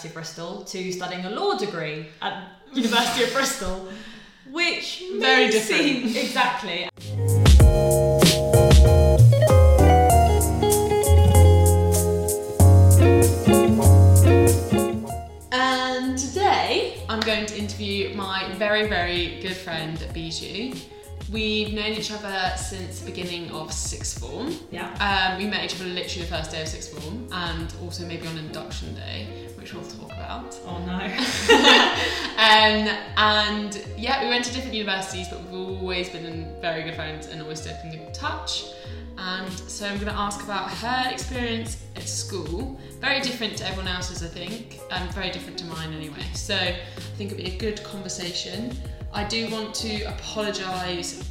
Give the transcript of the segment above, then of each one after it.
University of Bristol to studying a law degree at University of Bristol, which Very different. seem- exactly. And today I'm going to interview my very, very good friend Bijou. We've known each other since the beginning of sixth form. Yeah. Um, we met each other literally the first day of sixth form and also maybe on induction day, which we'll talk about. Oh no. um, and yeah, we went to different universities, but we've always been in very good friends and always stayed in good touch. And so I'm going to ask about her experience at school. Very different to everyone else's, I think. Um, very different to mine anyway. So I think it'll be a good conversation. I do want to apologise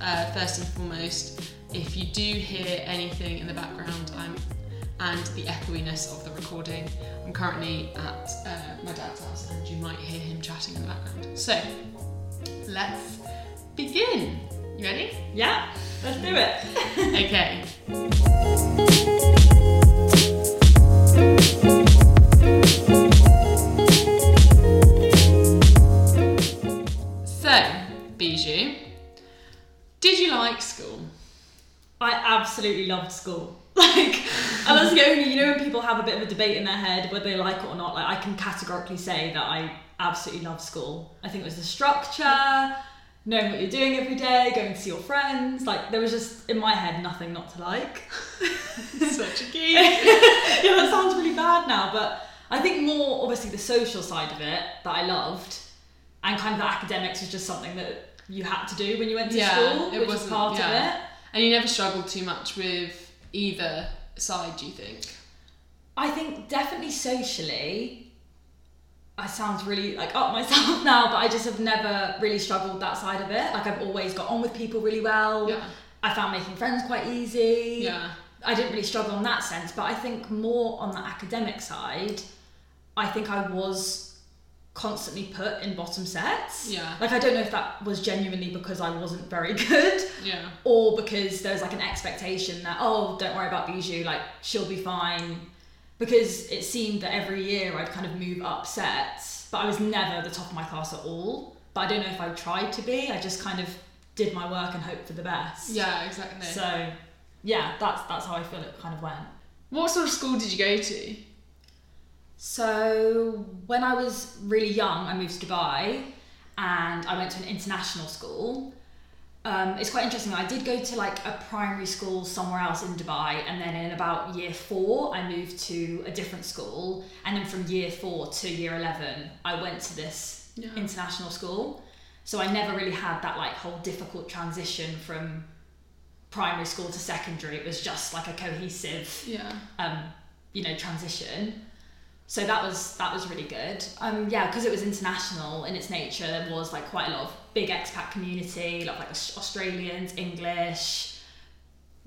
uh, first and foremost if you do hear anything in the background. I'm and the echoiness of the recording. I'm currently at uh, my dad's house and you might hear him chatting in the background. So, let's begin. You ready? yeah, let's do it. Okay. Have a bit of a debate in their head whether they like it or not, like, I can categorically say that I absolutely love school. I think it was the structure, knowing what you're doing every day, going to see your friends. Like, there was just, in my head, nothing not to like. Such a geek. yeah, that sounds really bad now, but I think more, obviously, the social side of it that I loved, and kind of the academics was just something that you had to do when you went to Yeah, school, it which was part yeah. of it. And you never struggled too much with either side, do you think? I think definitely socially, I sound really like up myself now, but I just have never really struggled that side of it. Like I've always got on with people really well. Yeah. I found making friends quite easy. Yeah. I didn't really struggle in that sense, but I think more on the academic side, I think I was constantly put in bottom sets. Yeah. Like I don't know if that was genuinely because I wasn't very good Yeah. or because there was like an expectation that oh don't worry about Bijou like she'll be fine because it seemed that every year I'd kind of move up sets but I was never the top of my class at all but I don't know if I tried to be I just kind of did my work and hoped for the best Yeah, exactly. so yeah that's that's how I feel it kind of went what sort of school did you go to? So when I was really young, I moved to Dubai, and I went to an international school. Um, it's quite interesting. I did go to like a primary school somewhere else in Dubai, and then in about year four, I moved to a different school, and then from year four to year eleven, I went to this Yeah. international school. So I never really had that like whole difficult transition from primary school to secondary. It was just like a cohesive Yeah. um, you know, transition. So that was that was really good. Um, yeah, because it was international in its nature. There was like quite a lot of big expat community, a lot of like Australians, English.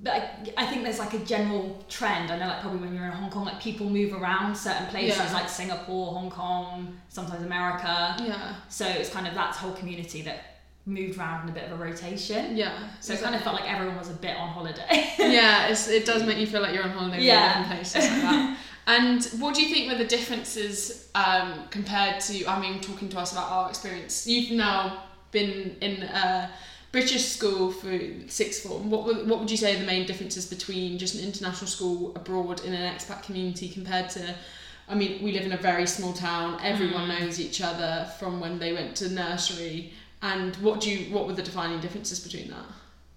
But I, I think there's like a general trend. I know, like probably when you're in Hong Kong, like people move around certain places, Yeah. like Singapore, Hong Kong, sometimes America. Yeah. So it's kind of that whole community that moved around in a bit of a rotation. Yeah. So it kind of felt like everyone was a bit on holiday. yeah, it's, it does make you feel like you're on holiday Yeah. in places like that. And what do you think were the differences um, compared to, I mean, talking to us about our experience? You've now been in a British school for sixth form. What, would- what would you say are the main differences between just an international school abroad in an expat community compared to, I mean, we live in a very small town, everyone Mm. knows each other from when they went to nursery. And what do you, what were the defining differences between that?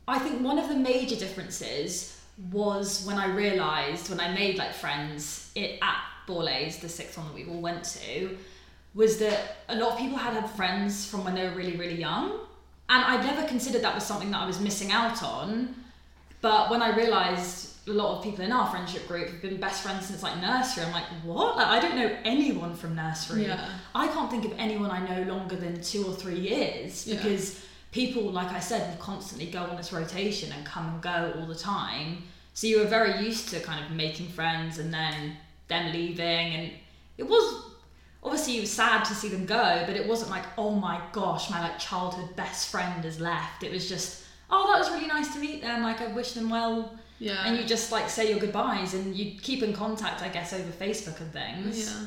I think one of the major differences was when I realised when I made like friends it at Borlase, the sixth one that we all went to, was that a lot of people had had friends from when they were really, really young. And I'd never considered that was something that I was missing out on. But when I realised a lot of people in our friendship group have been best friends since like nursery, I'm like, what? Like I don't know anyone from nursery. Yeah. I can't think of anyone I know longer than two or three years Yeah. People, like I said, will constantly go on this rotation and come and go all the time. So you were very used to kind of making friends and then them leaving, and it was obviously it was sad to see them go, but it wasn't like, oh my gosh, my like childhood best friend has left. It was just, oh, that was really nice to meet them. Like I wish them well Yeah. and you just like say your goodbyes and you keep in contact, I guess, over Facebook and things. Yeah.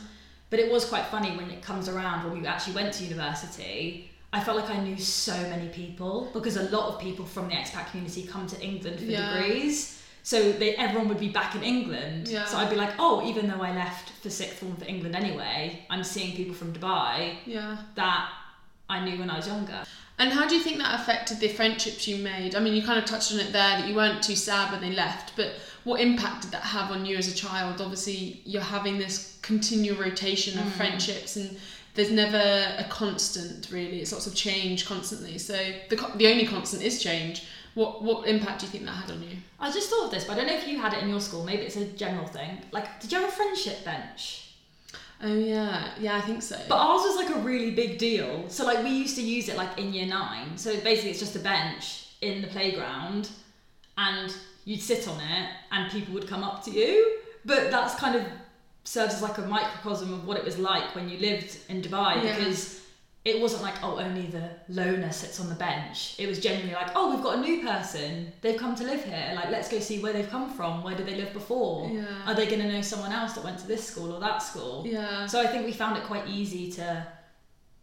But it was quite funny when it comes around when we actually went to university. I felt like I knew so many people because a lot of people from the expat community come to England for Yeah. degrees. So they, everyone would be back in England. Yeah. So I'd be like, oh, even though I left for sixth form for England anyway, I'm seeing people from Dubai Yeah. that I knew when I was younger. And how do you think that affected the friendships you made? I mean, you kind of touched on it there that you weren't too sad when they left, but what impact did that have on you as a child? Obviously, you're having this continual rotation of Mm. friendships, and there's never a constant really. It's lots of change constantly. So the the only constant is change. What what impact do you think that had on you? I just thought of this, but I don't know if you had it in your school. Maybe it's a general thing. Like, did you have a friendship bench? Oh yeah, yeah, I think so. But ours was like a really big deal. So like we used to use it like in year nine. So basically it's just a bench in the playground and you'd sit on it and people would come up to you. But that's kind of serves as like a microcosm of what it was like when you lived in Dubai Yeah. because it wasn't like, oh, only the loner sits on the bench. It was genuinely like, oh, we've got a new person. They've come to live here. Like, let's go see where they've come from. Where did they live before? yeah, Are they going to know someone else that went to this school or that school? yeah, So I think we found it quite easy to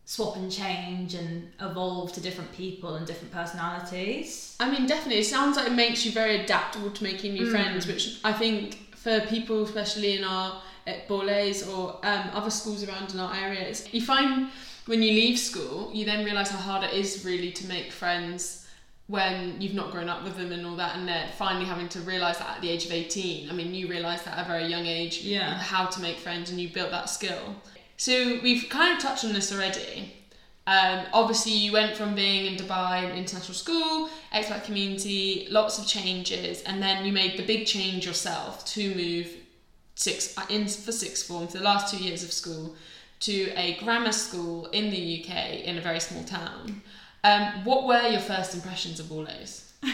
swap and change and evolve to different people and different personalities. I mean, definitely. It sounds like it makes you very adaptable to making new Mm. friends, which I think for people, especially in our at Borlase or um, other schools around in our areas, you find when you leave school, you then realise how hard it is really to make friends when you've not grown up with them and all that, and they're finally having to realise that at the age of 18. I mean, you realise that at a very young age Yeah. how to make friends and you built that skill. So we've kind of touched on this already. Um, obviously, you went from being in Dubai, an international school, expat community, lots of changes, and then you made the big change yourself to move six uh, in for sixth form for the last two years of school to a grammar school in the UK in a very small town. Um, what were your first impressions of Borlase?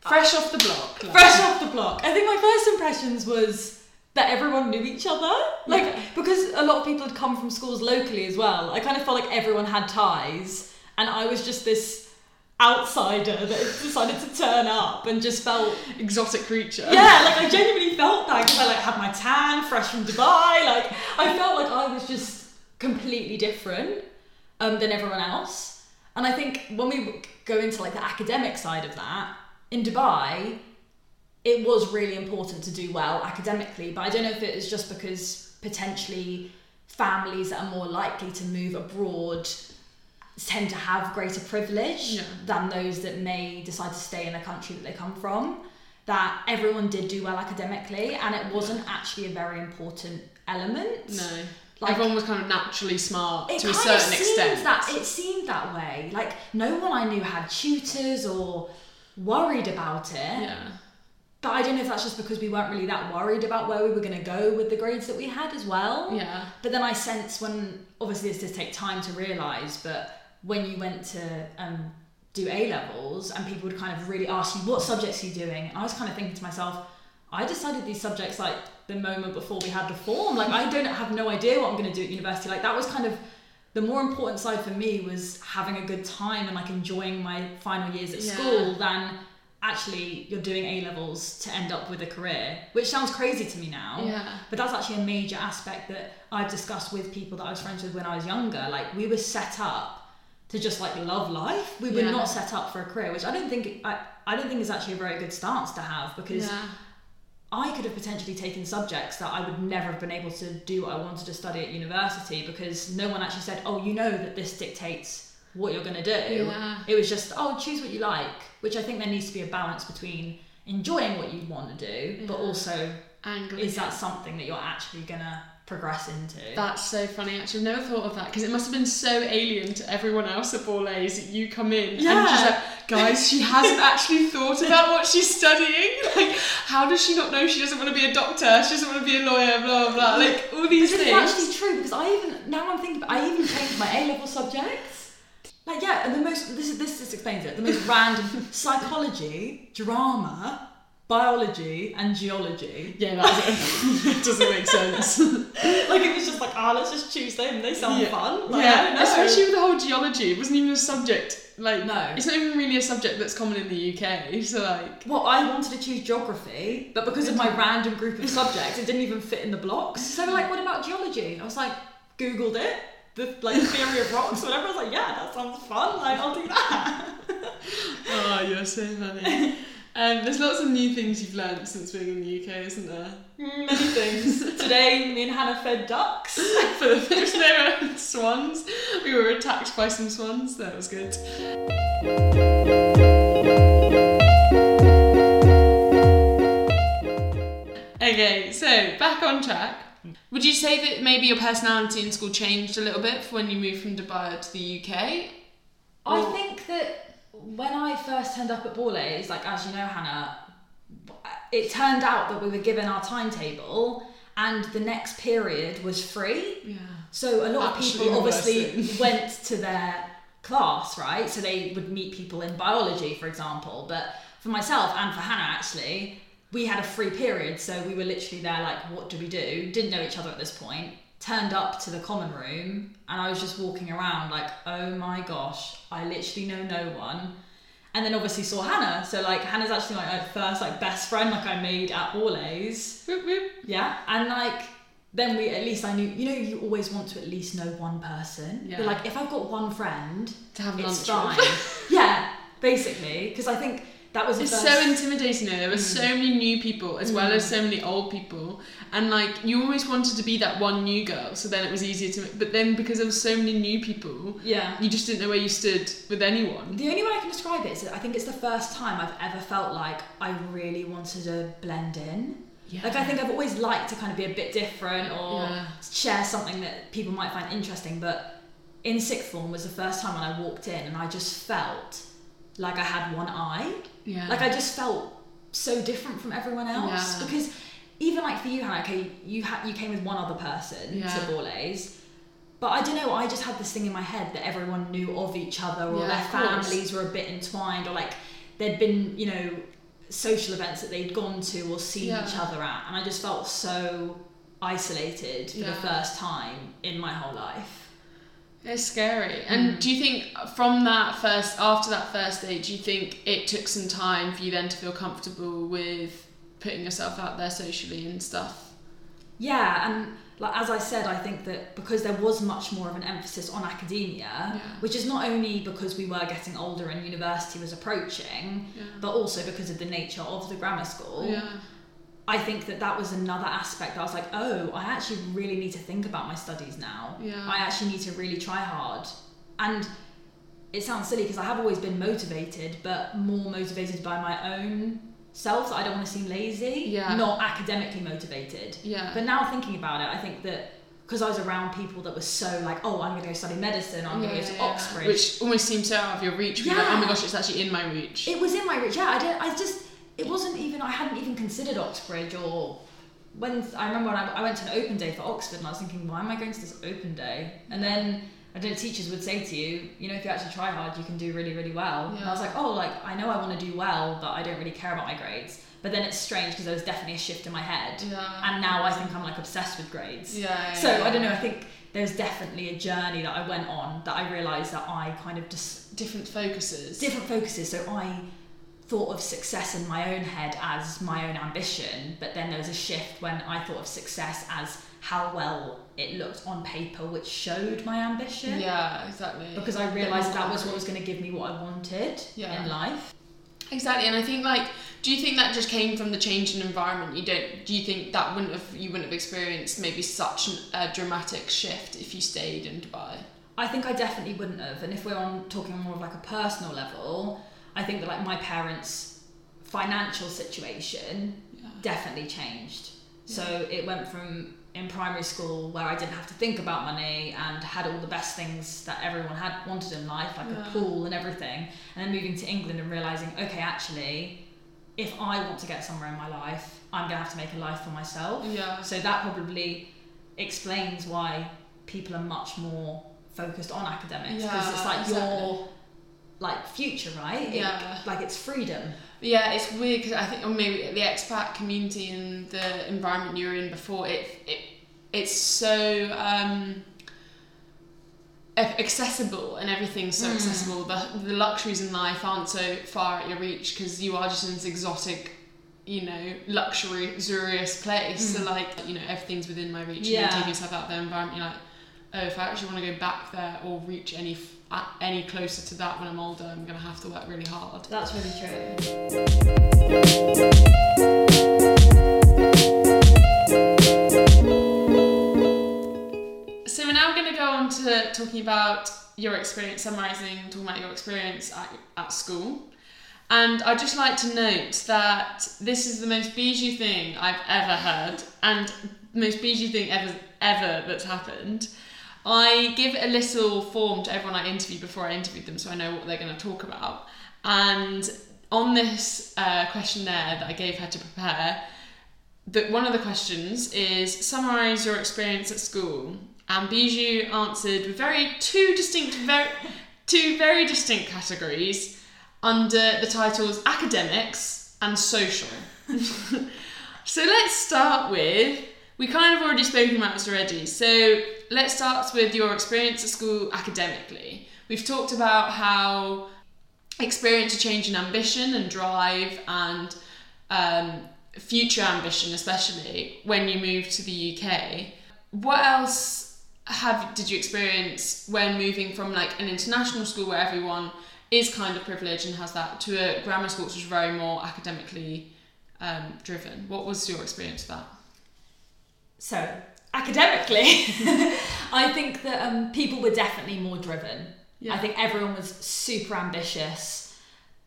Fresh off the block. like- Fresh off the block. I think my first impressions was that everyone knew each other. Like Yeah. because a lot of people had come from schools locally as well. I kind of felt like everyone had ties and I was just this outsider that decided to turn up and just felt exotic creature. yeah, like I genuinely felt that because I like had my tan, fresh from Dubai. Like I felt like I was just completely different um, than everyone else. And I think when we go into like the academic side of that in Dubai, it was really important to do well academically. But I don't know if it is just because potentially families that are more likely to move abroad tend to have greater privilege Yeah. than those that may decide to stay in the country that they come from. That everyone did do well academically, and it wasn't actually a very important element. No. Like- Everyone was kind of naturally smart to a certain extent. that it seemed that way. Like no one I knew had tutors or worried about it. yeah. But I don't know if that's just because we weren't really that worried about where we were going to go with the grades that we had as well. Yeah. But then I sense when obviously this does take time to realise, but when you went to um, do A levels and people would kind of really ask you what subjects are you doing, I was kind of thinking to myself, I decided these subjects like the moment before we had the form. Like I don't have no idea what I'm going to do at university. Like that was kind of the more important side for me was having a good time and like enjoying my final years at Yeah. school than actually you're doing A levels to end up with a career, which sounds crazy to me now. Yeah. But that's actually a major aspect that I've discussed with people that I was friends with when I was younger. Like we were set up to just like love life. We were Yeah. not set up for a career, which I don't think I, I don't think is actually a very good stance to have because Yeah. I could have potentially taken subjects that I would never have been able to do what I wanted to study at university because no one actually said, "Oh, you know that this dictates what you're going to do." Yeah. It was just, "Oh, choose what you like," which I think there needs to be a balance between enjoying what you want to do, but also is that something that you're actually gonna progress into? That's so funny. Actually, I've never thought of that because it must have been so alien to everyone else at Borlase that you come in and Yeah. she's like, guys, she hasn't actually thought about what she's studying. Like, how does she not know she doesn't want to be a doctor? She doesn't want to be a lawyer. Blah blah. blah. Like all these But it's things. actually true because I even now I'm thinking, I even changed my A level subjects. Like yeah, and the most this is this just explains it. The most random psychology, drama, biology and geology. Yeah, that doesn't make sense. like it was just like, ah, let's just choose them. They sound Yeah. fun. Like, I don't yeah, especially with the whole geology. It wasn't even a subject. Like, No. it's not even really a subject that's common in the UK. So like, Well, I wanted to choose geography, but because of my random group of subjects, it didn't even fit in the blocks. So like, what about geology? I was like, Googled it, the like theory of rocks, whatever. I was like, yeah, that sounds fun. Like, I'll do that. oh, you're so funny. Um, there's lots of new things you've learned since being in the UK, isn't there? Many things. Today, me and Hannah fed ducks. For the first were swans. We were attacked by some swans. That was good. Okay, so back on track. Would you say that maybe your personality in school changed a little bit when you moved from Dubai to the UK? I think that when I first turned up at Borlase, like as you know, Hannah, it turned out that we were given our timetable and the next period was free. Yeah. So a lot of people obviously went to their class, right? So they would meet people in biology, for example. But for myself and for Hannah, actually, we had a free period. So we were literally there, like, what do we do? Didn't know each other at this point. Turned up to the common room, and I was just walking around, like, oh my gosh, I literally know no one. And then obviously saw Hannah. So like Hannah's actually like my uh, first like best friend like I made at whoop. Yeah, and like then we at least I knew you know you always want to at least know one person. Yeah. You're like if I've got one friend, To have it's lunch fine. with. yeah, basically, because I think that was It's so intimidating though. There were so many new people as well as mm. so many old people, and like you always wanted to be that one new girl. So then it was easier to. But then because there were so many new people, yeah. you just didn't know where you stood with anyone. The only way I can describe it is that I think it's the first time I've ever felt like I really wanted to blend in. Yeah. Like I think I've always liked to kind of be a bit different or Yeah. share something that people might find interesting, but in sixth form was the first time when I walked in and I just felt like I had one eye. Yeah. Like I just felt so different from everyone else Yeah. because even like for you, Hannah, okay, you had you came with one other person Yeah. to Borlase. But I don't know, I just had this thing in my head that everyone knew of each other or Yeah, their families were a bit entwined or like there'd been, you know, social events that they'd gone to or seen Yeah. each other at. And I just felt so isolated for the first time in my whole life. It's scary. And Mm. do you think from that first, after that first date, do you think it took some time for you then to feel comfortable with putting yourself out there socially and stuff? Yeah, and like as I said, I think that because there was much more of an emphasis on academia, Yeah. which is not only because we were getting older and university was approaching, Yeah. but also because of the nature of the grammar school. Yeah. I think that that was another aspect. I was like, oh, I actually really need to think about my studies now. Yeah. I actually need to really try hard. And it sounds silly because I have always been motivated, but more motivated by my own self. That I don't want to seem lazy, Yeah. not academically motivated. Yeah. But now thinking about it, I think that because I was around people that were so like, oh, I'm going to go study medicine, I'm going to go to Oxford. Which almost seems so out of your reach. You're like, Yeah. oh my gosh, it's actually in my reach. it was in my reach. Yeah, I did. I just it wasn't even. I hadn't even considered Oxbridge or when I remember when I, I went to an open day for Oxford and I was thinking, why am I going to this open day? And then I don't know, teachers would say to you, you know, if you actually try hard, you can do really, really well. And I was like, oh, like I know I want to do well, but I don't really care about my grades. But then it's strange because there was definitely a shift in my head, yeah. and now I think I'm like obsessed with grades. Yeah. So yeah, I don't know. I think there's definitely a journey that I went on that I realised that I kind of just different focuses. different focuses. So I thought of success in my own head as my own ambition, but then there was a shift when I thought of success as how well it looked on paper, which showed my ambition. Yeah, exactly. Because I realised that was what was going to give me what I wanted Yeah. in life. Exactly, and I think like, do you think that just came from the change in environment? You don't. Do you think that wouldn't have you wouldn't have experienced maybe such an- a dramatic shift if you stayed in Dubai? I think I definitely wouldn't have. And if we're on talking more of like a personal level, I think that like my parents' financial situation Yeah. definitely changed. So it went from in primary school where I didn't have to think about money and had all the best things that everyone had wanted in life, like Yeah. a pool and everything, and then moving to England and realizing, okay, actually, if I want to get somewhere in my life, I'm gonna have to make a life for myself. Yeah. So that probably explains why people are much more focused on academics because Yeah, it's like exactly. you're like future, right? It- Yeah. like it's freedom. Yeah, it's weird because I think, or maybe the expat community and the environment you were in before, it, it it's so um, accessible and everything's so Mm. accessible. The, the luxuries in life aren't so far at your reach because you are just in this exotic, you know, luxury, luxurious place. So, like, you know, everything's within my reach. And Yeah. you take yourself out of there environment, you're like, oh, if I actually want to go back there or reach any f- any closer to that when I'm older, I'm going to have to work really hard. That's really true. So we're now going to go on to talking about your experience, summarising, talking about your experience at, at school. And I'd just like to note that this is the most Bijou thing I've ever heard, and most Bijou thing ever ever that's happened. I give a little form to everyone I interview before I interview them, so I know what they're going to talk about. And on this uh, questionnaire that I gave her to prepare, that one of the questions is summarize your experience at school. And Bijou answered with very two distinct very two very distinct categories under the titles academics and social. So let's start with we kind of already spoken about this already. So let's start with your experience at school academically we've talked about how experience a change in ambition and drive and um, future ambition, especially when you moved to the UK. What else have did you experience when moving from like an international school where everyone is kind of privileged and has that to a grammar school which is very more academically um, driven? What was your experience of that? So, academically, I think that um, people were definitely more driven. Yeah. I think everyone was super ambitious,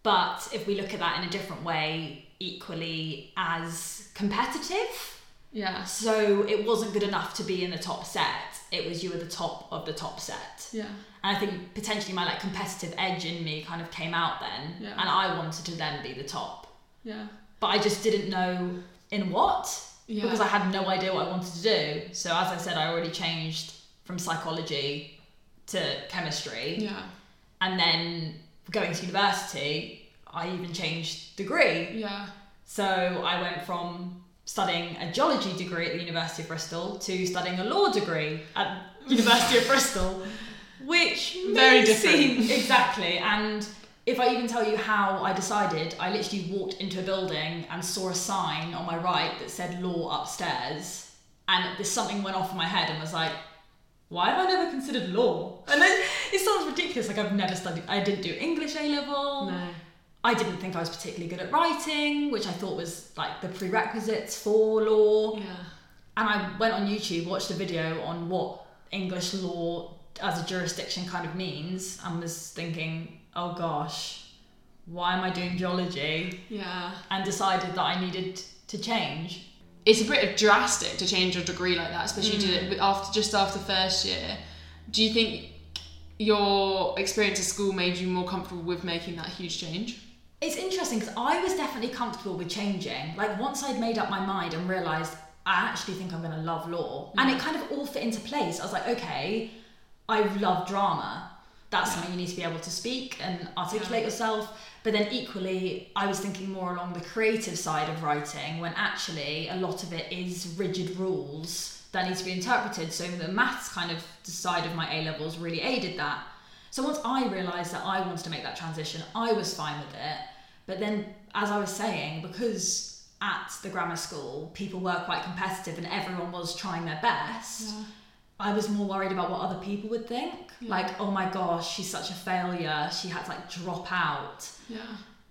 but if we look at that in a different way, equally as competitive. Yeah. So it wasn't good enough to be in the top set. It was you were the top of the top set. Yeah. And I think potentially my like competitive edge in me kind of came out then, Yeah. and I wanted to then be the top. Yeah. But I just didn't know in what Yeah. because I had no idea what I wanted to do. So as I said, I already changed from psychology to chemistry, Yeah. and then going to university, I even changed degree. Yeah. So I went from studying a geology degree at the University of Bristol to studying a law degree at University of Bristol, which Very different. seem- exactly. And if I even tell you how I decided, I literally walked into a building and saw a sign on my right that said law upstairs, and this something went off in my head and was like. Why have I never considered law? And then it sounds ridiculous. Like I've never studied. I didn't do English A level. No. I didn't think I was particularly good at writing, which I thought was like the prerequisites for law. Yeah. And I went on YouTube, watched a video on what English law as a jurisdiction kind of means, and was thinking, oh gosh, why am I doing geology? Yeah. And decided that I needed to change. it's a bit of drastic to change your degree like that, especially you did it mm. after just after first year. Do you think your experience at school made you more comfortable with making that huge change? It's interesting because I was definitely comfortable with changing. Like once I'd made up my mind and realised I actually think I'm going to love law, and mm. it kind of all fit into place. I was like, okay, I love drama. That's something you need to be able to speak and articulate Yeah. yourself. But then equally, I was thinking more along the creative side of writing, when actually a lot of it is rigid rules that need to be interpreted. So the maths kind of side of my A levels really aided that. So once I realised that I wanted to make that transition, I was fine with it. But then, as I was saying, because at the grammar school people were quite competitive and everyone was trying their best, I was more worried about what other people would think. Yeah. Like, oh my gosh, she's such a failure. She had to like drop out. Yeah.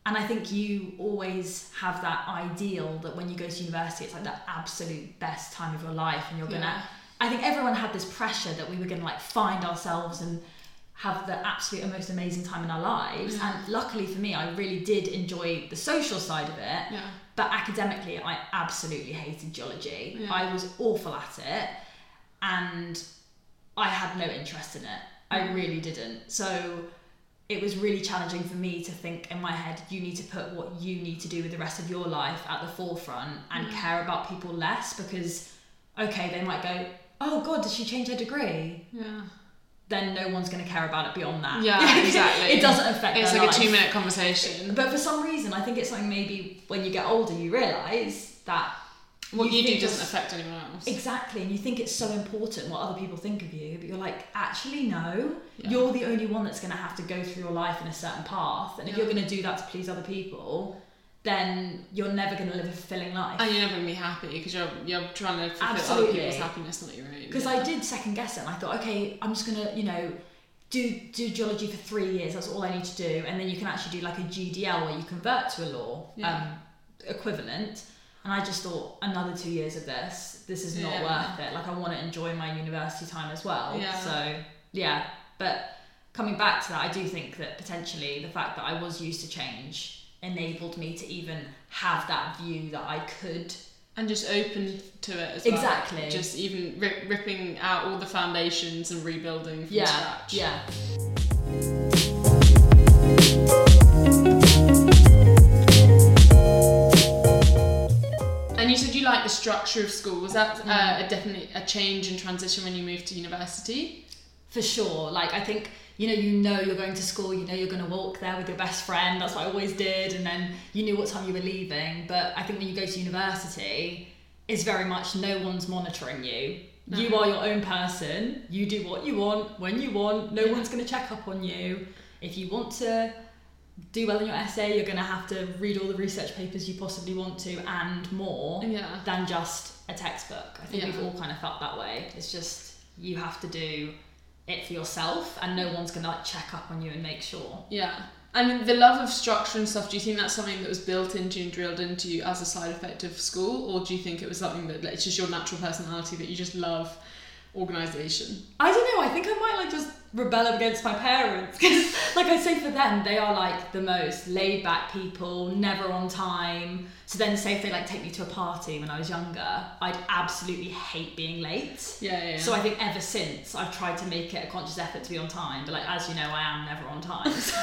And I think you always have that ideal that when you go to university, it's like the absolute best time of your life, and you're gonna. I think everyone had this pressure that we were gonna like find ourselves and have the absolute most amazing time in our lives. Yeah. And luckily for me, I really did enjoy the social side of it. Yeah. But academically, I absolutely hated geology. Yeah. I was awful at it, and I had no interest in it. I Mm. really didn't. So it was really challenging for me to think in my head, you need to put what you need to do with the rest of your life at the forefront and Yeah. care about people less because, okay, they might go, oh God, did she change her degree? Yeah. then no one's going to care about it beyond that. Yeah, exactly. it doesn't affect It's like a two minute conversation. But for some reason, I think it's something maybe when you get older, you realise that What you, do doesn't affect anyone else. Exactly, and you think it's so important what other people think of you, but you're like, actually, no. Yeah. You're the only one that's going to have to go through your life in a certain path, and if you're going to do that to please other people, then you're never going to live a fulfilling life. And you're never gonna be happy because you're you're trying to fulfill other Absolutely. people's happiness, not your own. Because I did second guess it, and I thought, okay, I'm just going to, you know, do do geology for three years. That's all I need to do, and then you can actually do like a GDL where you convert to a law Yeah. um, equivalent. And I just thought another two years of this, this is not Yeah. worth it. Like I want to enjoy my university time as well. Yeah. So yeah, but coming back to that, I do think that potentially the fact that I was used to change enabled me to even have that view that I could. and just open to it as well. Exactly. Just even rip, ripping out all the foundations and rebuilding from Yeah. scratch. Yeah. And you said you like the structure of school. Was that Mm. uh, a definitely a change and transition when you moved to university? for sure. Like I think you know, you know you're going to school, you know you're going to walk there with your best friend. That's what I always did, and then you knew what time you were leaving. But I think when you go to university, it's very much no one's monitoring you. You are your own person. You do what you want when you want. No Yeah. one's going to check up on you. If you want to do well in your essay, you're going to have to read all the research papers you possibly want to and more Yeah. than just a textbook. I think Yeah. we've all kind of felt that way. It's just you have to do it for yourself, and no one's gonna like check up on you and make sure. Yeah. And the love of structure and stuff, do you think that's something that was built into and drilled into you as a side effect of school? Or do you think it was something that it's just your natural personality that you just love organisation? I don't know. I think I might like just rebel against my parents because, like I say, for them they are like the most laid back people, never on time. So then, say if they like take me to a party when I was younger, I'd absolutely hate being late. Yeah, yeah. So I think ever since I've tried to make it a conscious effort to be on time, but like as you know, I am never on time. So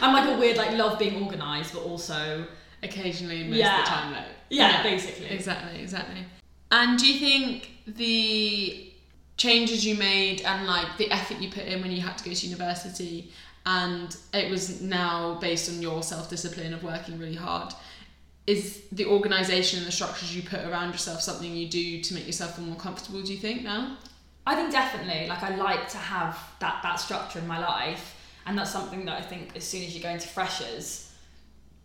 I'm like a weird like love being organised, but also occasionally most Yeah. of the time late. yeah, basically. Exactly, exactly. And do you think the changes you made and like the effort you put in when you had to go to university. And it was now based on your self-discipline of working really hard. Is the organization and the structures you put around yourself something you do to make yourself feel more comfortable do you think now? I think definitely. Like I like to have that that structure in my life, and that's something that I think as soon as you go into freshers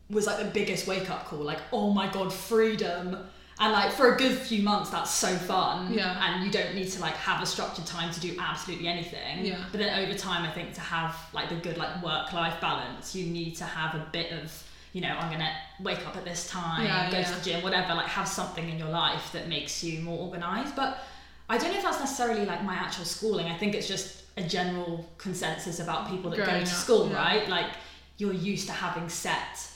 was like the biggest wake up call. Like oh my god, freedom. And like for a good few months, that's so fun. Yeah. And you don't need to like have a structured time to do absolutely anything. Yeah. But then over time, I think to have like the good like work life balance, you need to have a bit of you know I'm gonna wake up at this time, Yeah, go yeah. to the gym, whatever. Like have something in your life that makes you more organized. But I don't know if that's necessarily like my actual schooling. I think it's just a general consensus about people that go to up, school, yeah. right? Like you're used to having set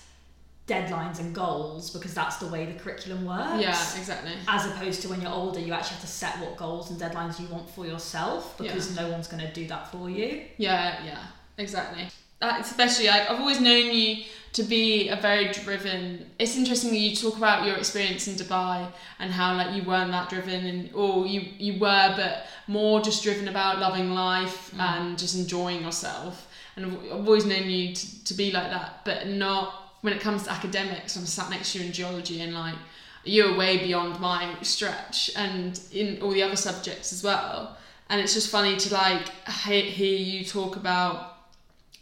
deadlines and goals because that's the way the curriculum works. yeah exactly As opposed to when you're older, you actually have to set what goals and deadlines you want for yourself because no one's going to do that for you. Yeah, yeah, exactly. Especially, like, I've always known you to be a very driven. It's interesting that you talk about your experience in Dubai and how like you weren't that driven, and or you you were, but more just driven about loving life mm. and just enjoying yourself. And I've, I've always known you to, to be like that, but not when it comes to academics. I'm sat next to you in geology, and like you're way beyond my stretch, and in all the other subjects as well. And it's just funny to like he- hear you talk about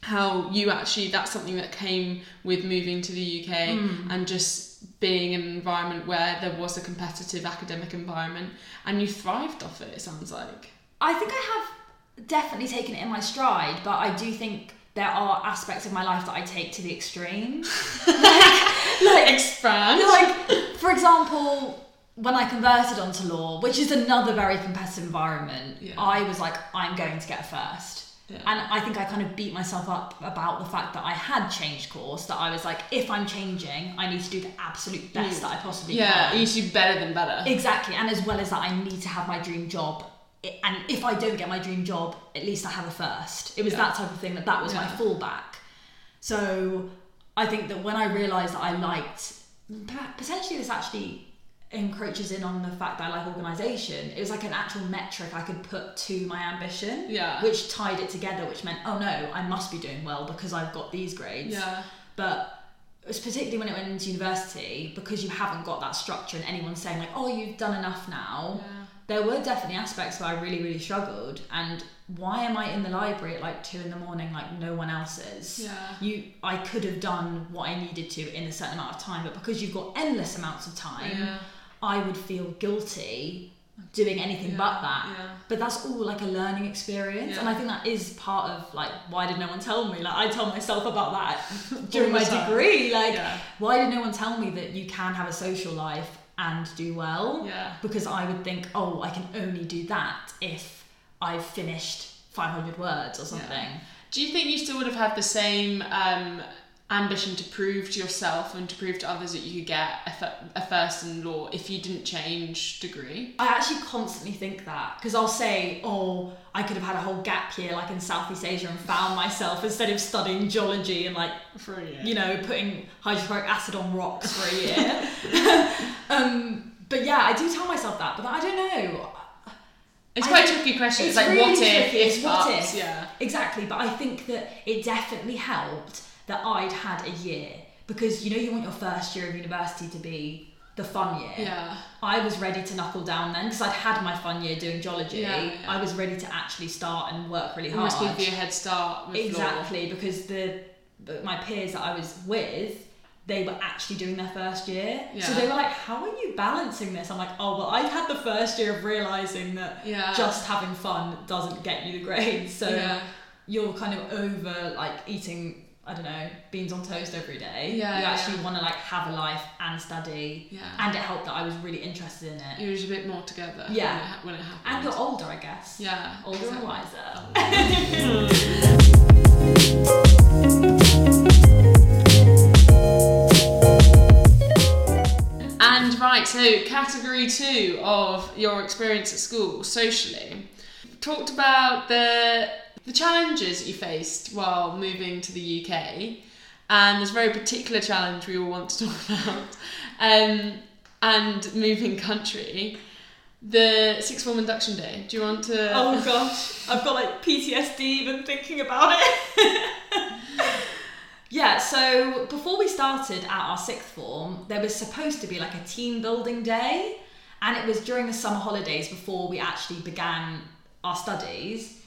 how you actually that's something that came with moving to the UK hmm. and just being in an environment where there was a competitive academic environment and you thrived off it it sounds like I think I have definitely taken it in my stride, but I do think there are aspects of my life that I take to the extreme. like, like expand like for example when i converted onto law which is another very competitive environment Yeah. i was like i'm going to get first Yeah. and i think i kind of beat myself up about the fact that i had changed course that i was like if i'm changing i need to do the absolute best You- that i possibly yeah can you should do better than better exactly and as well as that i need to have my dream job And if i don't get my dream job at least i have a first it was Yeah. that type of thing that that was my fallback so I think that when I realised that I liked, potentially this actually encroaches in on the fact that I like organisation. It was like an actual metric I could put to my ambition, Yeah. which tied it together, which meant, oh no, I must be doing well because I've got these grades. Yeah. But it was particularly when it went into university, because you haven't got that structure and anyone's saying like, oh, you've done enough now. Yeah. There were definitely aspects where I really, really struggled. And why am I in the library at like two in the morning like no one else is? Yeah. You, I could have done what I needed to in a certain amount of time, but because you've got endless amounts of time, Yeah. I would feel guilty doing anything but that. yeah. But that's all like a learning experience, and I think that is part of like why did no one tell me? Like I tell myself about that during my time. degree. Like Yeah. why did no one tell me that you can have a social life and do well? Yeah. Because I would think, oh, I can only do that if I've finished 500 words or something. Do you think you still would have had the same um, ambition to prove to yourself and to prove to others that you could get a, a first in law if you didn't change degree? I actually constantly think that because I'll say, oh, I could have had a whole gap year like in Southeast Asia and found myself instead of studying geology and like For a year. you know, putting hydrochloric acid on rocks for a year. um, but yeah, I do tell myself that, but I don't know. It's I quite a tricky question. It's, it's like really what if, tricky, if, it's what buts, if. yeah. Exactly, but I think that it definitely helped that I'd had a year because you know you want your first year of university to be the fun year. Yeah. I was ready to knuckle down then because I'd had my fun year doing geology. Yeah, yeah. I was ready to actually start and work really Almost hard. give you a head start law. Exactly, because the my peers that I was with, they were actually doing their first year. Yeah. So they were like, "How are you balancing this?" I'm like, "Oh, well, I've had the first year of realizing that Yeah. just having fun doesn't get you the grades. So yeah. you're kind of over like eating." I don't know, beans on toast every day. Yeah, you actually yeah. want to like have a life and study, Yeah. and it helped that I was really interested in it. You're just a bit more together. Yeah. When it, ha- when it happens. And you're older, I guess. Yeah. older exactly. and wiser. And right, so category two of your experience at school socially. Talked about the the challenges you faced while moving to the UK, and there's a very particular challenge we all want to talk about, um, and moving country. The sixth form induction day. Do you want to? Oh gosh, I've got like PTSD even thinking about it. yeah, so before we started at our sixth form, there was supposed to be like a team building day, and it was during the summer holidays before we actually began our studies.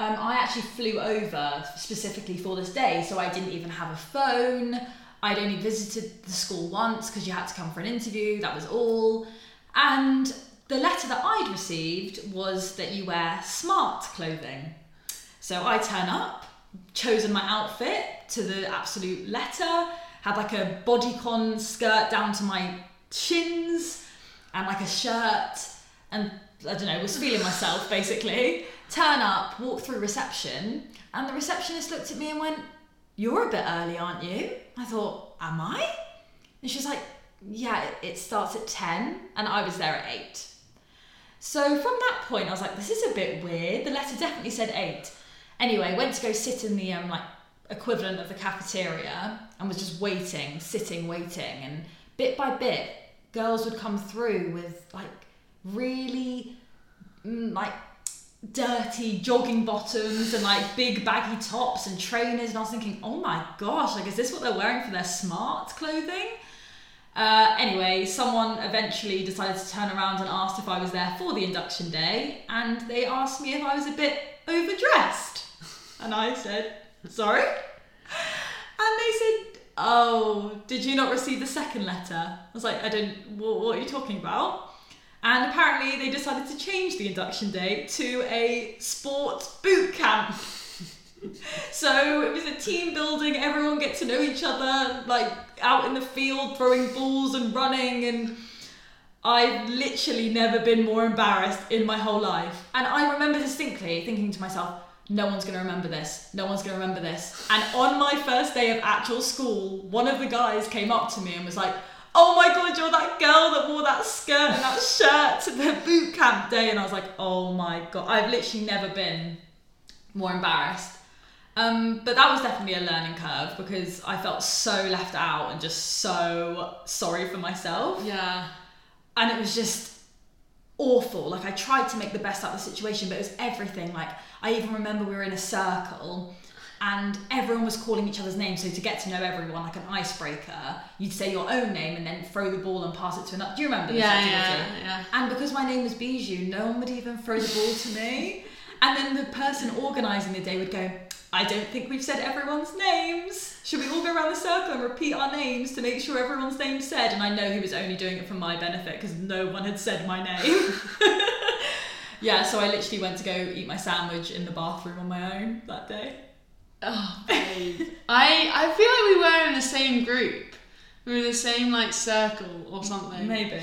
Um, I actually flew over specifically for this day, so I didn't even have a phone. I'd only visited the school once because you had to come for an interview, that was all. And the letter that I'd received was that you wear smart clothing. So I turn up, chosen my outfit to the absolute letter, had like a bodycon skirt down to my shins and like a shirt and I don't know, was feeling myself basically. Turn up, walk through reception, and the receptionist looked at me and went, You're a bit early, aren't you? I thought, Am I? And she was like, Yeah, it- it starts at 10, and I was there at 8. So from that point, I was like, This is a bit weird. The letter definitely said 8. Anyway, went to go sit in the um, like equivalent of the cafeteria and was just waiting, sitting, waiting, and bit by bit, girls would come through with like really mm, like dirty jogging bottoms and like big baggy tops and trainers and I was thinking oh my gosh like is this what they're wearing for their smart clothing? Uh, anyway someone eventually decided to turn around and asked if I was there for the induction day and they asked me if I was a bit overdressed. And I said sorry? And they said oh did you not receive the second letter? I was like I don't what, what are you talking about and apparently they decided to change the induction day to a sports boot camp. so it was a team building, everyone get to know each other, like out in the field throwing balls and running and I've literally never been more embarrassed in my whole life. And I remember distinctly thinking to myself, no one's going to remember this. No one's going to remember this. And on my first day of actual school, one of the guys came up to me and was like, oh my god, you're that girl that wore that skirt and that shirt to the boot camp day. And I was like, oh my god, I've literally never been more embarrassed. Um, but that was definitely a learning curve because I felt so left out and just so sorry for myself. Yeah. and it was just awful. Like I tried to make the best out of the situation, but it was everything. Like I even remember we were in a circle and everyone was calling each other's names. So to get to know everyone, like an icebreaker, you'd say your own name and then throw the ball and pass it to another. Do you remember this Yeah, activity? yeah, yeah. And because my name was Bijou, no one would even throw the ball to me. And then the person organising the day would go, I don't think we've said everyone's names. Should we all go around the circle and repeat our names to make sure everyone's name's said? And I know he was only doing it for my benefit because no one had said my name. yeah, so I literally went to go eat my sandwich in the bathroom on my own that day. Oh. I I feel like we were in the same group. We were in the same like circle or something. Maybe.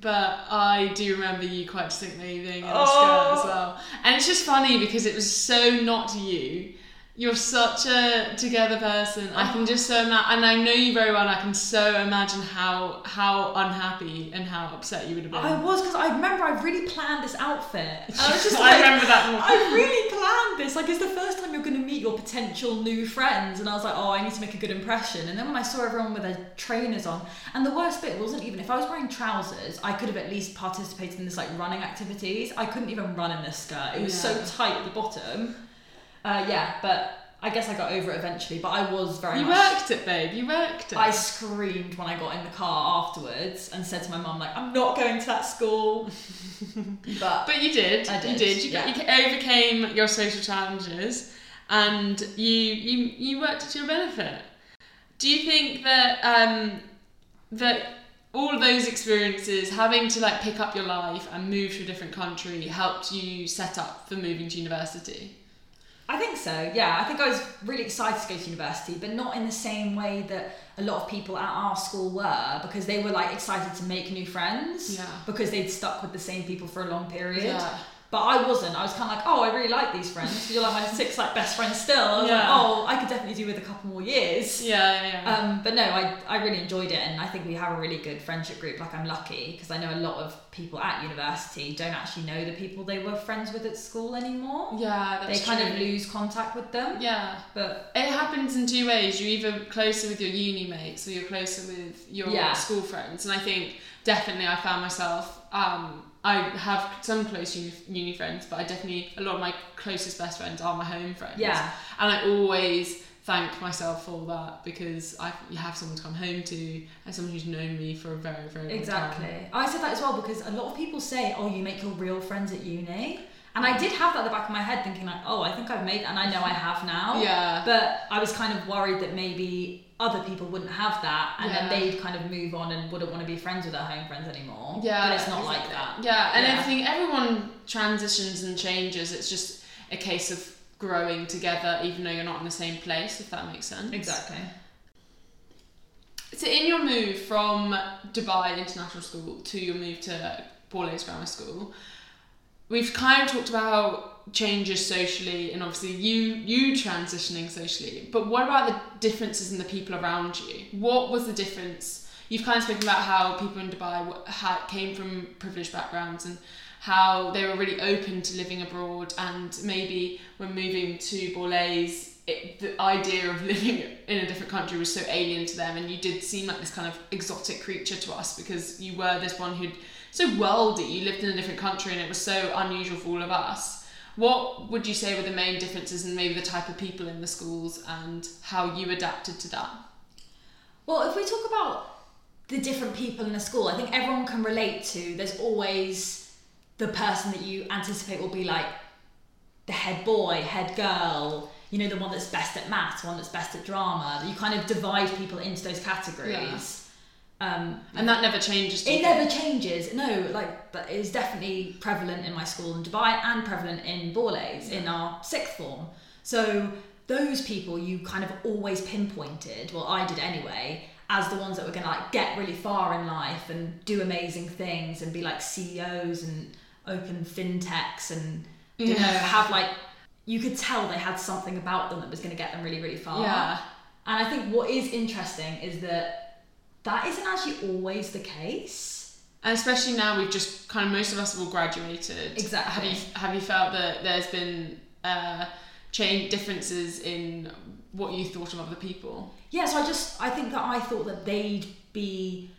But I do remember you quite distinctly being in a Oh. skirt as well. And it's just funny because it was so not you. You're such a together person. I can just so ima- and I know you very well. I can so imagine how how unhappy and how upset you would have been. I was because I remember I really planned this outfit. I was just I remember that more. I really planned this. Like, it's the first time you're going to meet your potential new friends. And I was like, oh, I need to make a good impression. And then when I saw everyone with their trainers on, and the worst bit wasn't even if I was wearing trousers, I could have at least participated in this like running activities. I couldn't even run in this skirt. It was so tight at the bottom. Uh, yeah, but I guess I got over it eventually. But I was very You much. worked it, babe. You worked it. I screamed when I got in the car afterwards and said to my mum, like, I'm not going to that school. but But you did. I You did, did. You, yeah. you overcame your social challenges, and you you you worked to your benefit. Do you think that um, that all of those experiences, having to like pick up your life and move to a different country, helped you set up for moving to university? I think so, yeah. I think I was really excited to go to university, but not in the same way that a lot of people at our school were, because they were like excited to make new friends Yeah. because they'd stuck with the same people for a long period. Yeah. But I wasn't. I was kind of like, oh, I really like these friends. You're like my six like best friends still. I was like, Yeah. oh, I could definitely do with a couple more years. Yeah, yeah. yeah. Um, but no, I, I really enjoyed it, and I think we have a really good friendship group. Like I'm lucky because I know a lot of people at university don't actually know the people they were friends with at school anymore. yeah, They kind true. of lose contact with them. Yeah. But It happens in two ways. You're either closer with your uni mates or you're closer with your Yeah. school friends. And I think definitely I found myself, um, I have some close uni, uni friends, but I definitely, a lot of my closest best friends are my home friends. yeah, And I always thank myself for that because I you have someone to come home to and someone who's known me for a very, very long time. exactly. I said that as well because a lot of people say, "Oh, you make your real friends at uni," and I did have that at the back of my head, thinking like, "Oh, I think I've made," and I know I have now. Yeah. But I was kind of worried that maybe other people wouldn't have that, and Yeah. then they'd kind of move on and wouldn't want to be friends with their home friends anymore. Yeah, but it's not like that. Yeah, and Yeah. I think everyone transitions and changes. It's just a case of growing together, even though you're not in the same place. If that makes sense. Exactly. So, in your move from Dubai International School to your move to Borlase Grammar School, we've kind of talked about changes socially, and obviously you you transitioning socially. But what about the differences in the people around you? What was the difference? You've kind of spoken about how people in Dubai had, came from privileged backgrounds and how they were really open to living abroad, and maybe when moving to Borlase, it, the idea of living in a different country was so alien to them, and you did seem like this kind of exotic creature to us because you were this one who'd so worldy. You lived in a different country, and it was so unusual for all of us. What would you say were the main differences in maybe the type of people in the schools and how you adapted to that? Well, if we talk about the different people in a school, I think everyone can relate to. There's always the person that you anticipate will be like the head boy, head girl, you know, the one that's best at maths, one that's best at drama. You kind of divide people into those categories. Um, And that never changes. it never changes. No, like that is definitely prevalent in my school in Dubai and prevalent in Borlase in our sixth form. So those people you kind of always pinpointed, well I did anyway, as the ones that were gonna like get really far in life and do amazing things and be like CEOs and open fintechs and you know have like you could tell they had something about them that was gonna get them really really far. Yeah. And I think what is interesting is that that isn't actually always the case. And especially now, we've just kind of most of us have all graduated. Exactly. Have you have you felt that there's been uh, change differences in what you thought of other people? Yeah, so I just I think that I thought that they'd be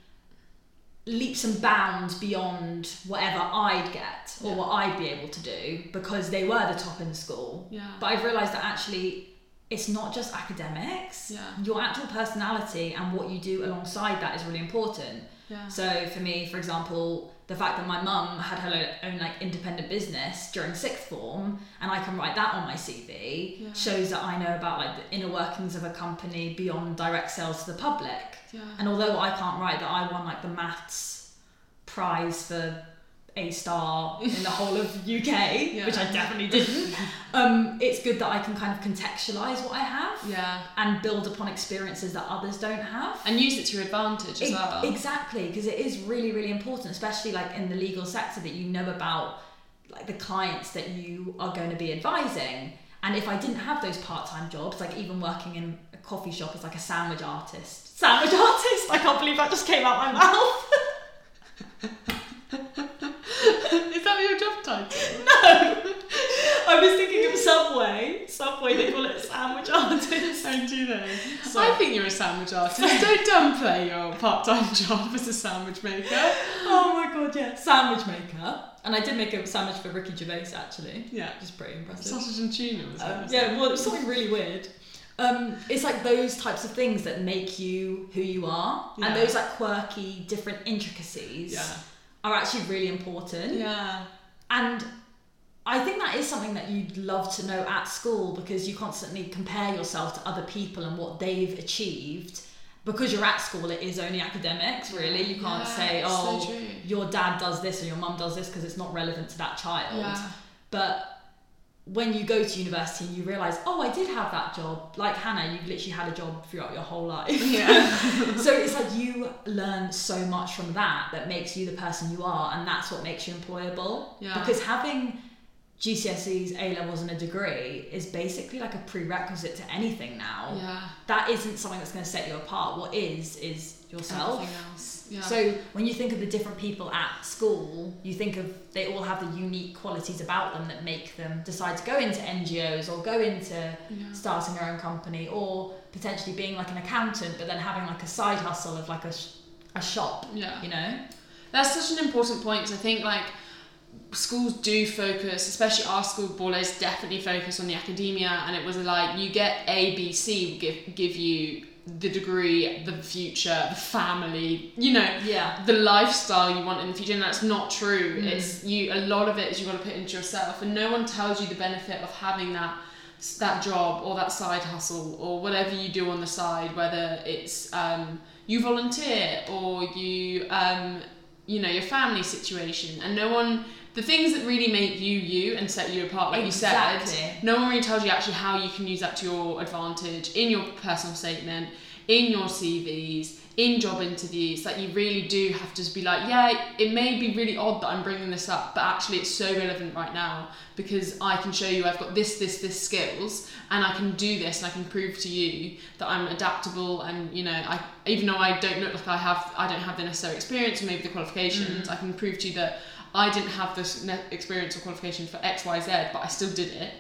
leaps and bounds beyond whatever I'd get or Yeah. what I'd be able to do because they were the top in school. Yeah. But I've realised that actually it's not just academics. Yeah. Your actual personality and what you do alongside that is really important. Yeah. So for me, for example, the fact that my mum had her own like independent business during sixth form, and I can write that on my CV, Yeah. shows that I know about like the inner workings of a company beyond direct sales to the public. Yeah. And although I can't write that I won like the maths prize for A star in the whole of UK, which I definitely didn't, um, it's good that I can kind of contextualize what I have Yeah. and build upon experiences that others don't have. And use it to your advantage as E- well. Exactly, because it is really, really important, especially like in the legal sector, that you know about like the clients that you are going to be advising. And if I didn't have those part-time jobs, like even working in a coffee shop as like a sandwich artist, sandwich artist, I can't believe that just came out my mouth. Is that your job title? no, I was thinking of Subway. Subway, they call it sandwich artist. Oh, do they? So- I think you're a sandwich artist. Don't downplay your part-time job as a sandwich maker. Oh my god, yeah, sandwich maker. And I did make a sandwich for Ricky Gervais actually, Yeah. which is pretty impressive. Sausage and tuna was Um, it? yeah, well, it was something really weird. Um, it's like those types of things that make you who you are, Yeah. and those like quirky, different intricacies Yeah. are actually really important. Yeah. And I think that is something that you'd love to know at school because you constantly compare yourself to other people and what they've achieved. Because you're at school, it is only academics, really. You can't Yeah, say, it's so oh, your dad does this or your mum does this because it's not relevant to that child. Yeah. But when you go to university and you realise, oh, I did have that job. Like Hannah, you've literally had a job throughout your whole life. Yeah. so it's like you learn so much from that that makes you the person you are, and that's what makes you employable. Yeah. Because having GCSEs, A levels, and a degree is basically like a prerequisite to anything now. Yeah. That isn't something that's going to set you apart. What is is yourself. Yeah. So when you think of the different people at school, you think of they all have the unique qualities about them that make them decide to go into NGOs or go into Yeah. starting their own company or potentially being like an accountant, but then having like a side hustle of like a, sh- a shop. Yeah. You know? That's such an important point. I think like schools do focus, especially our school, Borlase definitely focus on the academia, and it was like you get A, B, C, give give you the degree, the future, the family, you know, Yeah. the lifestyle you want in the future, and that's not true. Mm. It's you. A lot of it is you got to put into yourself, and no one tells you the benefit of having that that job or that side hustle or whatever you do on the side, whether it's um, you volunteer or you um, you know your family situation, and no one. The things that really make you you and set you apart, like you said, no one really tells you actually how you can use that to your advantage in your personal statement, in your CVs, in job interviews. That you really do have to just be like, yeah, it may be really odd that I'm bringing this up, but actually it's so relevant right now because I can show you I've got this, this, this skills, and I can do this, and I can prove to you that I'm adaptable, and you know, I even though I don't look like I have, I don't have the necessary experience or maybe the qualifications, mm. I can prove to you that I didn't have this experience or qualification for X, Y, Z, but I still did it,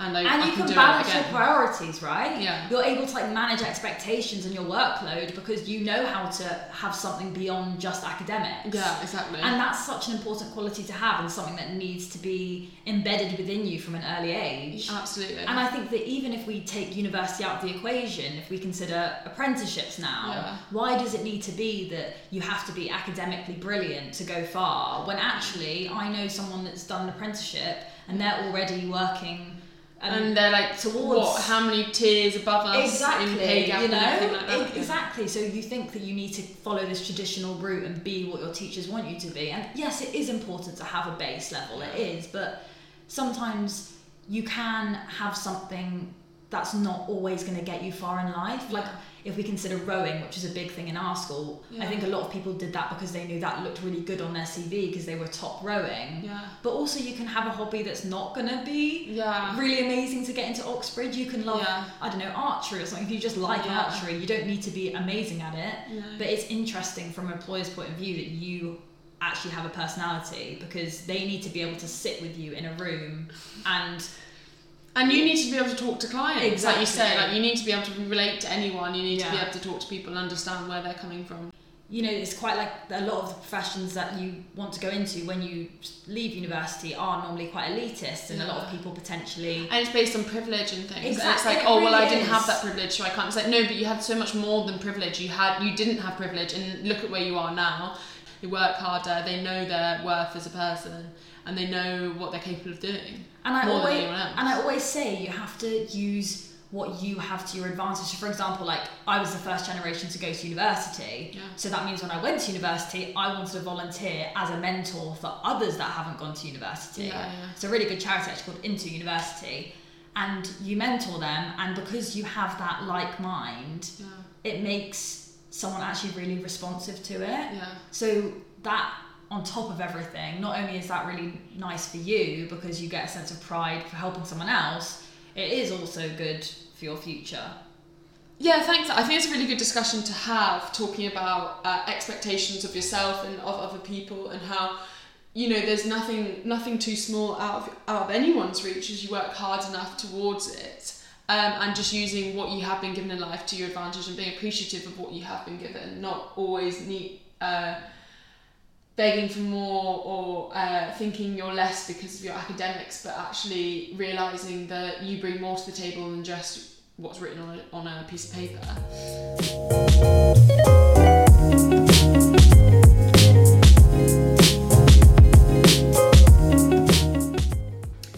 and I, And I you can, can do balance your priorities, right? Yeah. You're able to like manage expectations and your workload because you know how to have something beyond just academics. Yeah, exactly. And that's such an important quality to have and something that needs to be embedded within you from an early age. Absolutely. And I think that even if we take university out of the equation, if we consider apprenticeships now, Yeah. why does it need to be that you have to be academically brilliant to go far? When actually, I know someone that's done an apprenticeship and they're already working. Um, and they're like towards- what? How many tiers above us exactly, in pay gap you know, like that? Exactly. So you think that you need to follow this traditional route and be what your teachers want you to be, and yes, it is important to have a base level. It is, but sometimes you can have something that's not always going to get you far in life. Like if we consider rowing, which is a big thing in our school, I think a lot of people did that because they knew that looked really good on their CV because they were top rowing. Yeah. But also, you can have a hobby that's not going to be Yeah. really amazing to get into Oxford. You can love, Yeah. I don't know, archery or something. If you just like Yeah. archery, you don't need to be amazing at it. No. But it's interesting from an employer's point of view that you actually have a personality because they need to be able to sit with you in a room and And you need to be able to talk to clients, like you say. Like you need to be able to relate to anyone. You need to be able to talk to people and understand where they're coming from. you know, it's quite like a lot of the professions that you want to go into when you leave university are normally quite elitist, and a lot of people potentially. And it's based on privilege and things. And it's like, it oh well, I didn't have that privilege, so I can't. It's like, no, but you had so much more than privilege. You had, you didn't have privilege, and look at where you are now. They work harder. They know their worth as a person, and they know what they're capable of doing. And I more always and I always say you have to use what you have to your advantage. So for example, like I was the first generation to go to university. Yeah. So that means when I went to university, I wanted to volunteer as a mentor for others that haven't gone to university. Yeah, yeah. It's a really good charity actually called Into University. And you mentor them and because you have that like mind, Yeah, it makes someone actually really responsive to it. yeah, So that on top of everything, not only is that really nice for you because you get a sense of pride for helping someone else, it is also good for your future. yeah. Thanks. I think it's a really good discussion to have, talking about uh, expectations of yourself and of other people, and how you know there's nothing nothing too small out of out of anyone's reach as you work hard enough towards it. Um, and just using what you have been given in life to your advantage and being appreciative of what you have been given, not always need, uh, begging for more or uh, thinking you're less because of your academics, but actually realizing that you bring more to the table than just what's written on a, on a piece of paper.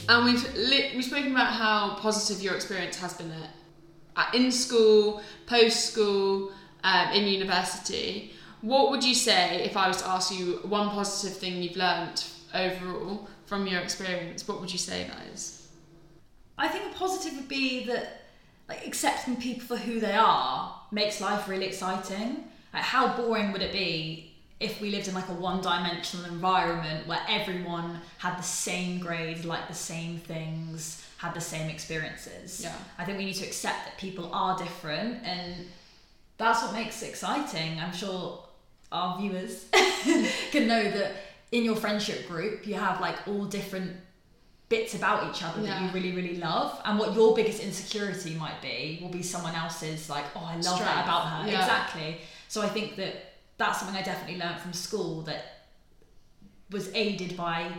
And we've li- we've spoken about how positive your experience has been at, at in school, post school, um, in university. What would you say if I was to ask you one positive thing you've learnt overall from your experience? What would you say that is? I think a positive would be that like accepting people for who they are makes life really exciting. Like how boring would it be if we lived in like a one-dimensional environment where everyone had the same grades, like the same things, had the same experiences. Yeah. I think we need to accept that people are different and that's what makes it exciting. I'm sure our viewers can know that in your friendship group you have like all different bits about each other that you really really love and what your biggest insecurity might be will be someone else's like oh I love Strength. that about her Yeah. exactly so I think that that's something I definitely learned from school that was aided by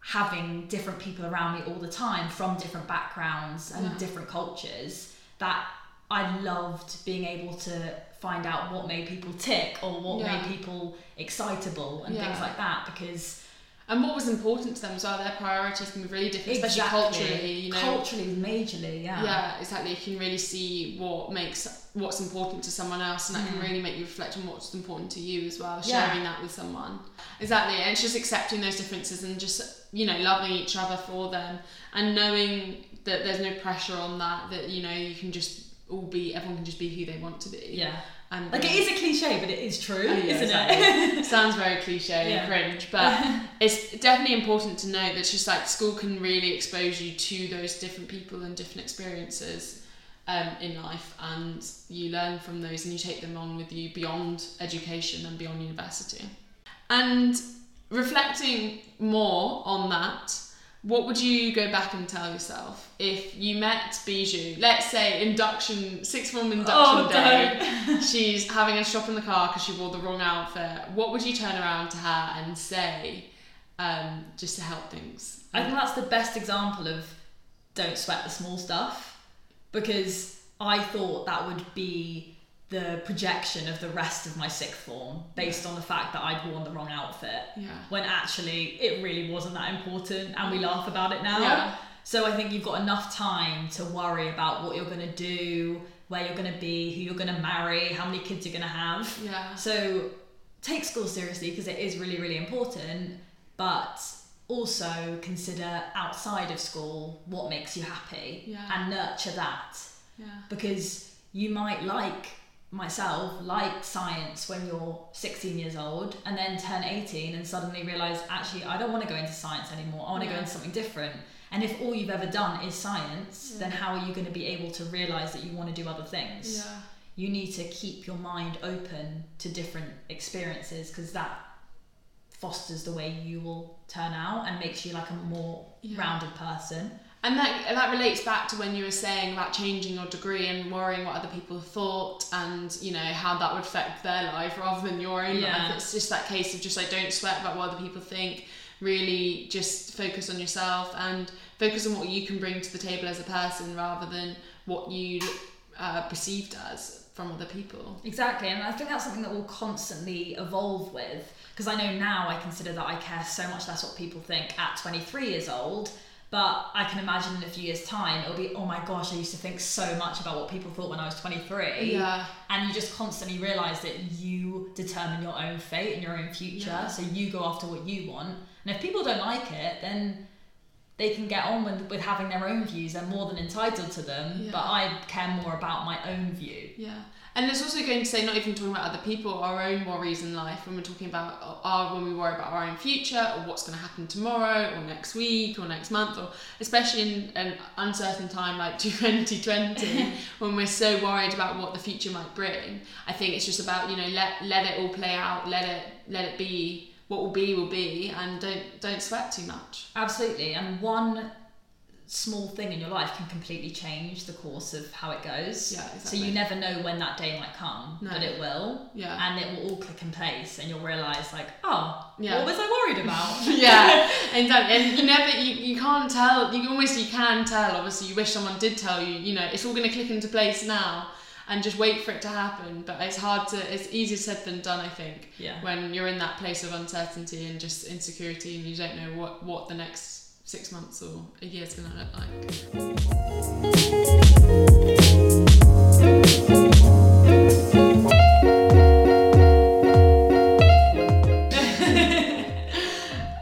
having different people around me all the time from different backgrounds and Yeah. different cultures that I loved being able to find out what made people tick or what Yeah. made people excitable and Yeah. things like that because And what was important to them as well. Their priorities can be really different, especially culturally. You know, culturally majorly yeah yeah, exactly. You can really see what makes what's important to someone else, and that can really make you reflect on what's important to you as well. Mm. Yeah. Sharing that with someone, exactly. And it's just accepting those differences and just you know loving each other for them, and knowing that there's no pressure on that. That you know you can just all be everyone can just be who they want to be. yeah and like it is a cliche but it is true Oh, yeah, isn't exactly. it Sounds very cliche Yeah. and cringe, but it's definitely important to know that just like school can really expose you to those different people and different experiences um, in life, and you learn from those and you take them on with you beyond education and beyond university. And reflecting more on that, what would you go back and tell yourself if you met Bijou? Let's say induction, sixth form induction Oh, day. She's having a shop in the car because she wore the wrong outfit. What would you turn around to her and say, um, just to help things? I think that's the best example of don't sweat the small stuff because I thought that would be the projection of the rest of my sixth form based on the fact that I'd worn the wrong outfit Yeah. when actually it really wasn't that important and we laugh about it now. Yeah. So I think you've got enough time to worry about what you're going to do, where you're going to be, who you're going to marry, how many kids you're going to have. Yeah. So take school seriously because it is really, really important, but also consider outside of school what makes you happy Yeah. and nurture that Yeah. because you might like myself like science when you're 16 years old and then turn 18 and suddenly realize actually I don't want to go into science anymore I want to go into something different. And if all you've ever done is science mm. then how are you going to be able to realize that you want to do other things? Yeah. you need to keep your mind open to different experiences because that fosters the way you will turn out and makes you like a more Yeah. rounded person And that that relates back to when you were saying about changing your degree and worrying what other people thought and you know how that would affect their life rather than your own Yeah. life. It's just that case of just like don't sweat about what other people think. Really, just focus on yourself and focus on what you can bring to the table as a person rather than what you uh, perceived as from other people. Exactly, and I think that's something that will constantly evolve with. Because I know now I consider that I care so much less what people think at 23 years old, but I can imagine in a few years' time it'll be, oh my gosh, I used to think so much about what people thought when I was 23. Yeah. And you just constantly realise that you determine your own fate and your own future, Yeah. so you go after what you want. And if people don't like it, then they can get on with, with having their own views. They're more than entitled to them, Yeah. but I care more about my own view. Yeah. And it's also going to say not even talking about other people, our own worries in life when we're talking about our when we worry about our own future or what's going to happen tomorrow or next week or next month or especially in an uncertain time like 2020 when we're so worried about what the future might bring. I think it's just about you know let let it all play out, let it let it be what will be will be, and don't don't sweat too much. Absolutely, and one small thing in your life can completely change the course of how it goes. Yeah, So you never know when that day might come, No. but it will. Yeah. And it will all click in place, and you'll realise, like, oh, Yeah. what was I worried about? yeah, exactly. And you never, you, you can't tell. You almost you can tell. Obviously, you wish someone did tell you. You know, it's all going to click into place now, and just wait for it to happen. But it's hard to. It's easier said than done. I think. Yeah. When you're in that place of uncertainty and just insecurity, and you don't know what what the next six months or a year is going to look like.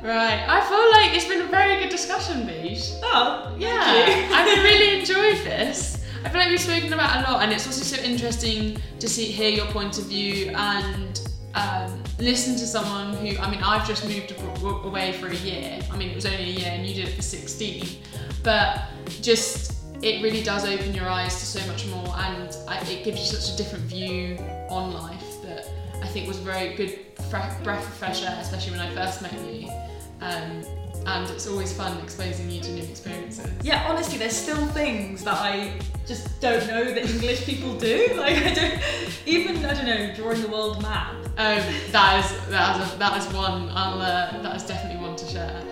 Right. I feel like it's been a very good discussion, Beige. Oh, Yeah, I've really enjoyed this. I feel like we've spoken about a lot, and it's also so interesting to see hear your point of view and um, listen to someone who. I mean, I've just moved away for a year. I mean, it was only a year, and you did it for sixteen, but just it really does open your eyes to so much more, and I, it gives you such a different view on life that I think was very good breath of fresh air, especially when I first met you. Um, and it's always fun exposing you to new experiences. Yeah, honestly, there's still things that I just don't know that English people do. Like, I don't, even, I don't know, drawing the world map. Um, that is that is a, that is one. I'll uh, that is definitely one to share.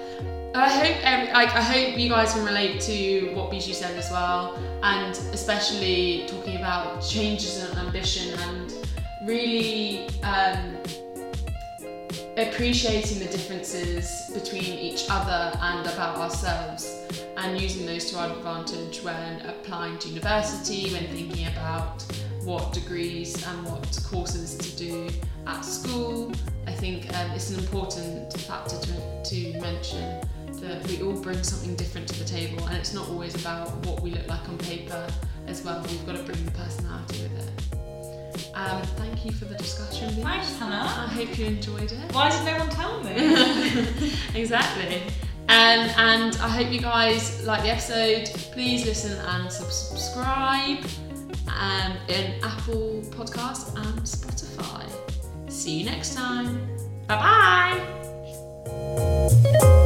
I hope um, like I hope you guys can relate to what Bijou said as well, and especially talking about changes and ambition and really um, appreciating the differences between each other and about ourselves and using those to our advantage when applying to university, when thinking about what degrees and what courses to do at school. I think um, it's an important factor to, to mention that we all bring something different to the table and it's not always about what we look like on paper as well. We've got to bring the personality with it. Um, thank you for the discussion. Thanks, Hannah. I hope you enjoyed it. Why did no one tell me? exactly. Um, and I hope you guys like the episode. Please listen and subscribe um, in Apple Podcasts and Spotify. See you next time. Bye bye.